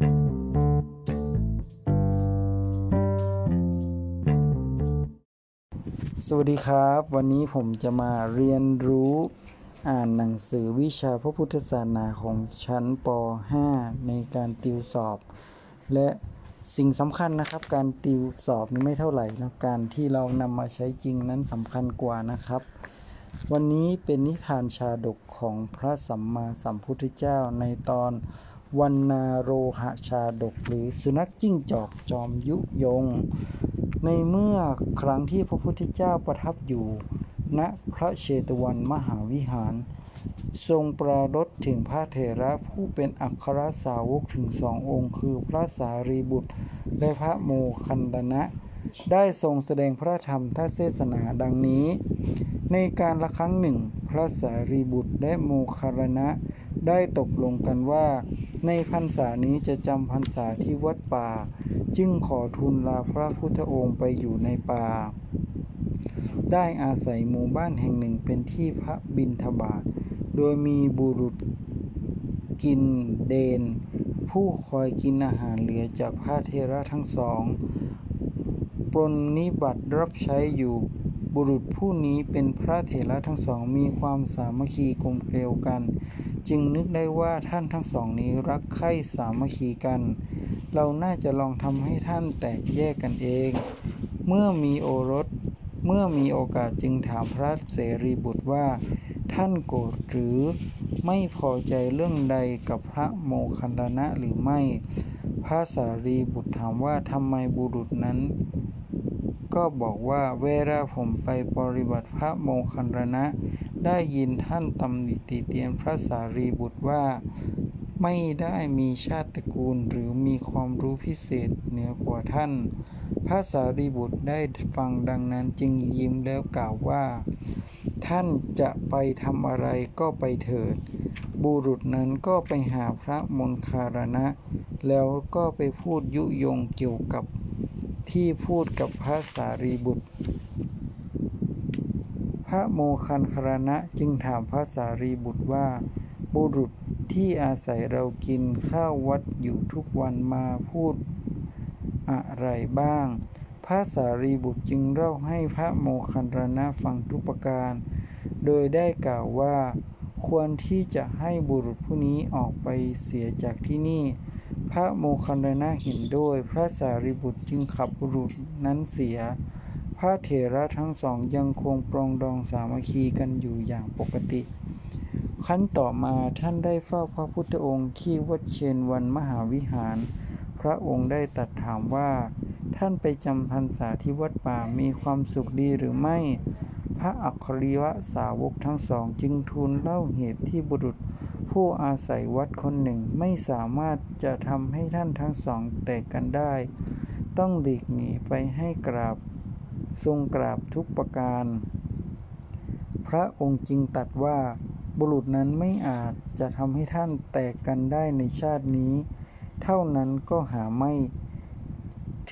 สวัสดีครับ วันนี้ผมจะมาเรียนรู้อ่านหนังสือวิชาพระพุทธศาสนาของชั้นป .5 ในการติวสอบ และสิ่งสำคัญนะครับ การติวสอบนี่ไม่เท่าไหร่นะการที่เรานำมาใช้จริงนั้นสำคัญกว่านะครับ วันนี้เป็นนิทานชาดกของพระสัมมาสัมพุทธเจ้าในตอน วันนาโรหชาดกหรือสุนัขจิ้งจอกจอมยุยง ในเมื่อครั้งที่พระพุทธเจ้าประทับอยู่ณพระเชตวันมหาวิหาร ทรงปรารถถึงพระเถระผู้เป็นอัครสาวกถึงสององค์คือพระสารีบุตร และพระโมคคันดนะได้ทรงแสดงพระธรรมทัศเทศนาดังนี้ ในการละครั้งหนึ่ง พระสารีบุตรและโมคคัลลนะ ได้ตกลงกันว่า ในพรรษานี้จะจำพรรษาที่วัดป่า จึงขอทูลลาพระพุทธองค์ไปอยู่ในป่า ได้อาศัยหมู่บ้านแห่งหนึ่งเป็นที่พระบิณฑบาตโดยมีบุรุษกินเดน ผู้คอยกินอาหารเหลือจากพระเทระทั้งสองปรนนิบัติรับใช้อยู่บุรุษผู้นี้เป็นพระเถระทั้งสองมีความสามัคคีกลมเกลียวกัน จึงนึกได้ว่าท่านทั้งสองนี้รักใคร่สามัคคีกัน เราน่าจะลองทำให้ท่านแตกแยกกันเอง เมื่อมีโอรส เมื่อมีโอกาสจึงถามพระเสรีบุตรว่า ท่านโกรธหรือไม่พอใจเรื่องใดกับพระโมคคัลลนะหรือไม่ พระสารีบุตรถามว่าทำไมบุรุษนั้น ก็บอกว่าเวลาผมไปปฏิบัติพระโมคคัลลนะ ได้ยินท่านตำหนิติเตียนพระสารีบุตรว่า ไม่ได้มีชาติตระกูลหรือมีความรู้พิเศษเหนือกว่าท่าน พระสารีบุตรได้ฟังดังนั้นจึงยิ้มแล้วกล่าวว่า ท่านจะไปทำอะไรก็ไปเถิด บุรุษนั้นก็ไปหาพระมนคารณะ แล้วก็ไปพูดยุยงเกี่ยวกับที่พูดกับพระสารีบุตร พระโมคคัลคารณะจึงถามพระสารีบุตรว่า บุรุษที่อาศัยเรากินข้าววัดอยู่ทุกวันมาพูดอะไรบ้าง พระสารีบุตรจึงเล่าให้พระโมคคัลลานะฟังทุกประการ โดยได้กล่าวว่า ควรที่จะให้บุรุษผู้นี้ออกไปเสียจากที่นี่ พระโมคคัลลานะเห็นด้วย พระสารีบุตรจึงขับบุรุษนั้นเสีย พระเถระทั้งสองยังคงปรองดองสามัคคีกันอยู่อย่างปกติ ขั้นต่อมาท่านได้เฝ้าพระพุทธองค์ที่วัดเชนวันมหาวิหาร พระองค์ได้ตรัสถามว่า ท่านไปจำพรรษาที่วัดป่ามีความสุขดีหรือไม่ พระอัคริวสาวกทั้งสองจึงทูลเล่าเหตุที่บุรุษผู้อาศัยวัดคนหนึ่งไม่สามารถจะทำให้ท่านทั้งสองแตกกันได้ ต้องหลีกหนีไปให้กราบ ทรงกราบทุกประการ พระองค์จึงตรัสว่าบุรุษนั้นไม่อาจจะทำให้ท่านแตกกันได้ในชาตินี้ เท่านั้นก็หาไม่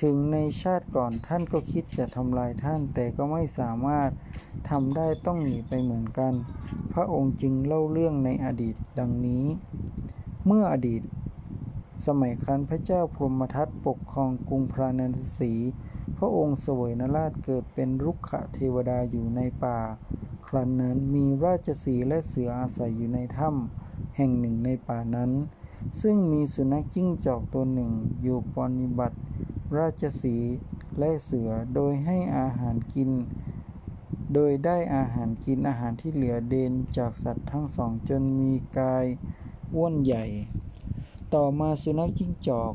ถึงในชาติก่อนท่านก็คิดจะทำลายท่านแต่ก็ไม่สามารถทำได้ต้องหนีไปเหมือนกัน พระองค์จึงเล่าเรื่องในอดีตดังนี้ เมื่ออดีต สมัยครั้นพระเจ้าพรหมทัตปกครองกรุงพราณสี พระองค์เสวยนราชเกิดเป็นรุกขเทวดาอยู่ในป่า ครั้นนั้นมีราชสีและเสืออาศัยอยู่ในถ้ำแห่งหนึ่งในป่านั้น ซึ่งมีสุนัขจิ้งจอกตัวหนึ่งอยู่ปฏิบัติ ราชสีและเสือโดยให้อาหารกิน โดยได้อาหารกินอาหารที่เหลือเดนจากสัตว์ทั้งสองจนมีกายอ้วนใหญ่ ต่อมาสุนัขจิ้งจอก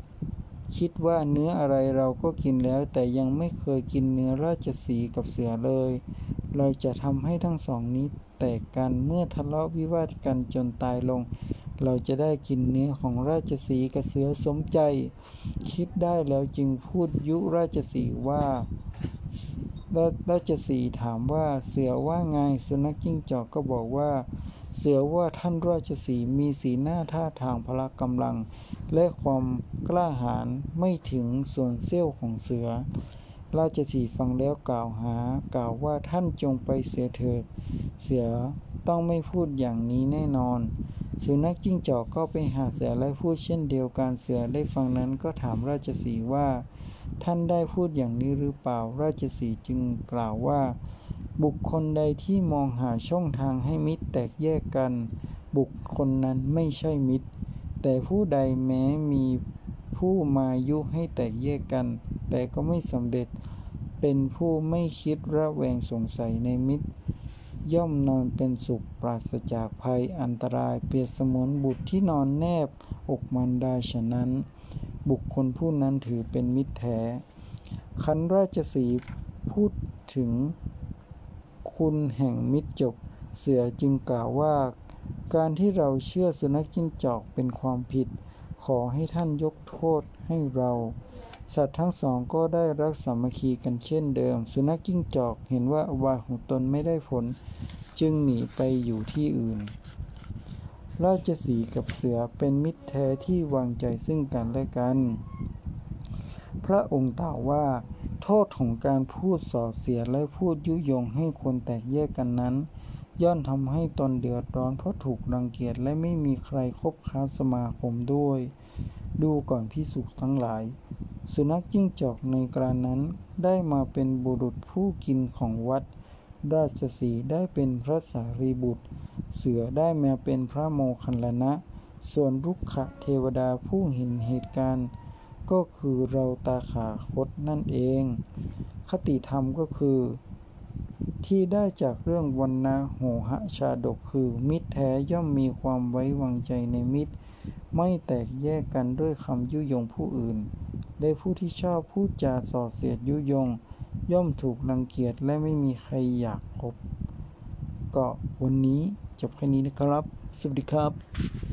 คิดว่าเนื้ออะไรเราก็กินแล้ว แต่ยังไม่เคยกินเนื้อราชสีกับเสือเลย เราจะทำให้ทั้งสองนี้แตกกันเมื่อทะเลาะวิวาทกันจนตายลง เราจะได้กินเนื้อของราชสีกับเสือสมใจ คิดได้แล้วจึงพูดยุราชสีว่าราชสีถามว่าเสือว่าไงสุนัขจิ้งจอกก็บอกว่า เสือว่าท่านราชสีมีสีหน้าท่าทางพละกำลัง และความกล้าหาญไม่ถึงส่วนเสี้ยวของเสือ ราชสีฟังแล้วกล่าวหากล่าวว่าท่านจงไปเสียเถิด เสือต้องไม่พูดอย่างนี้แน่นอน สุนัขจิ้งจอกก็ไปหาเสือและพูดเช่นเดียวกันเสือได้ฟังนั้นก็ถามราชสีว่า ท่านได้พูดอย่างนี้หรือเปล่าราชสีจึงกล่าวว่า บุคคลใดที่มองหาช่องทางให้มิตรแตกแยกกัน บุคคลนั้นไม่ใช่มิตร แต่ผู้ใดแม้มีผู้มายุให้แตกแยกกัน แต่ก็ไม่สำเร็จ เป็นผู้ไม่คิดระแวงสงสัยในมิตร ย่อมนอนเป็นสุขปราศจากภัยอันตรายเปรียบเสมือนบุตรที่นอนแนบอกมารดาฉะนั้น บุคคลผู้นั้นถือเป็นมิตรแท้ คันราชสีห์พูดถึง คุณแห่งมิตรจบ เสือจึงกล่าวว่า การที่เราเชื่อสุนัขจิ้งจอกเป็นความผิด ขอให้ท่านยกโทษให้เรา สัตว์ทั้งสองก็ได้รักสามัคคีกันเช่นเดิม สุนัขจิ้งจอกเห็นว่าอวายของตนไม่ได้ผล จึงหนีไปอยู่ที่อื่น ราชสีกับเสือเป็นมิตรแท้ที่วางใจซึ่งกันและกัน พระองค์กล่าวว่า โทษของการพูดส่อเสียดและพูดยุยงให้คนแตกแยกกันนั้น ย่อมทำให้ตนเดือดร้อนเพราะถูกรังเกียจและไม่มีใครคบค้าสมาคมด้วย ดูก่อนพิสุทั้งหลาย สุนัขจิ้งจอกในกรานั้นได้มาเป็นบุรุษผู้กินของวัด ราชสีได้เป็นพระสารีบุตร เสือได้มาเป็นพระโมคคัลลนะ ส่วนรุกขะเทวดาผู้เห็นเหตุการณ์ ก็คือเราตาขาคตนั่นเอง คติธรรมก็คือ ที่ได้จากเรื่องวันนะโหหะชาดกคือ มิตรแท้ย่อมมีความไว้วางใจในมิตร ไม่แตกแยกกันด้วยคำยุยงผู้อื่นและผู้ที่ชอบพูดจาส่อเสียดยุยง ย่อมถูกรังเกียจและไม่มีใครอยากคบก็วันนี้จบแค่นี้นะครับ สวัสดีครับ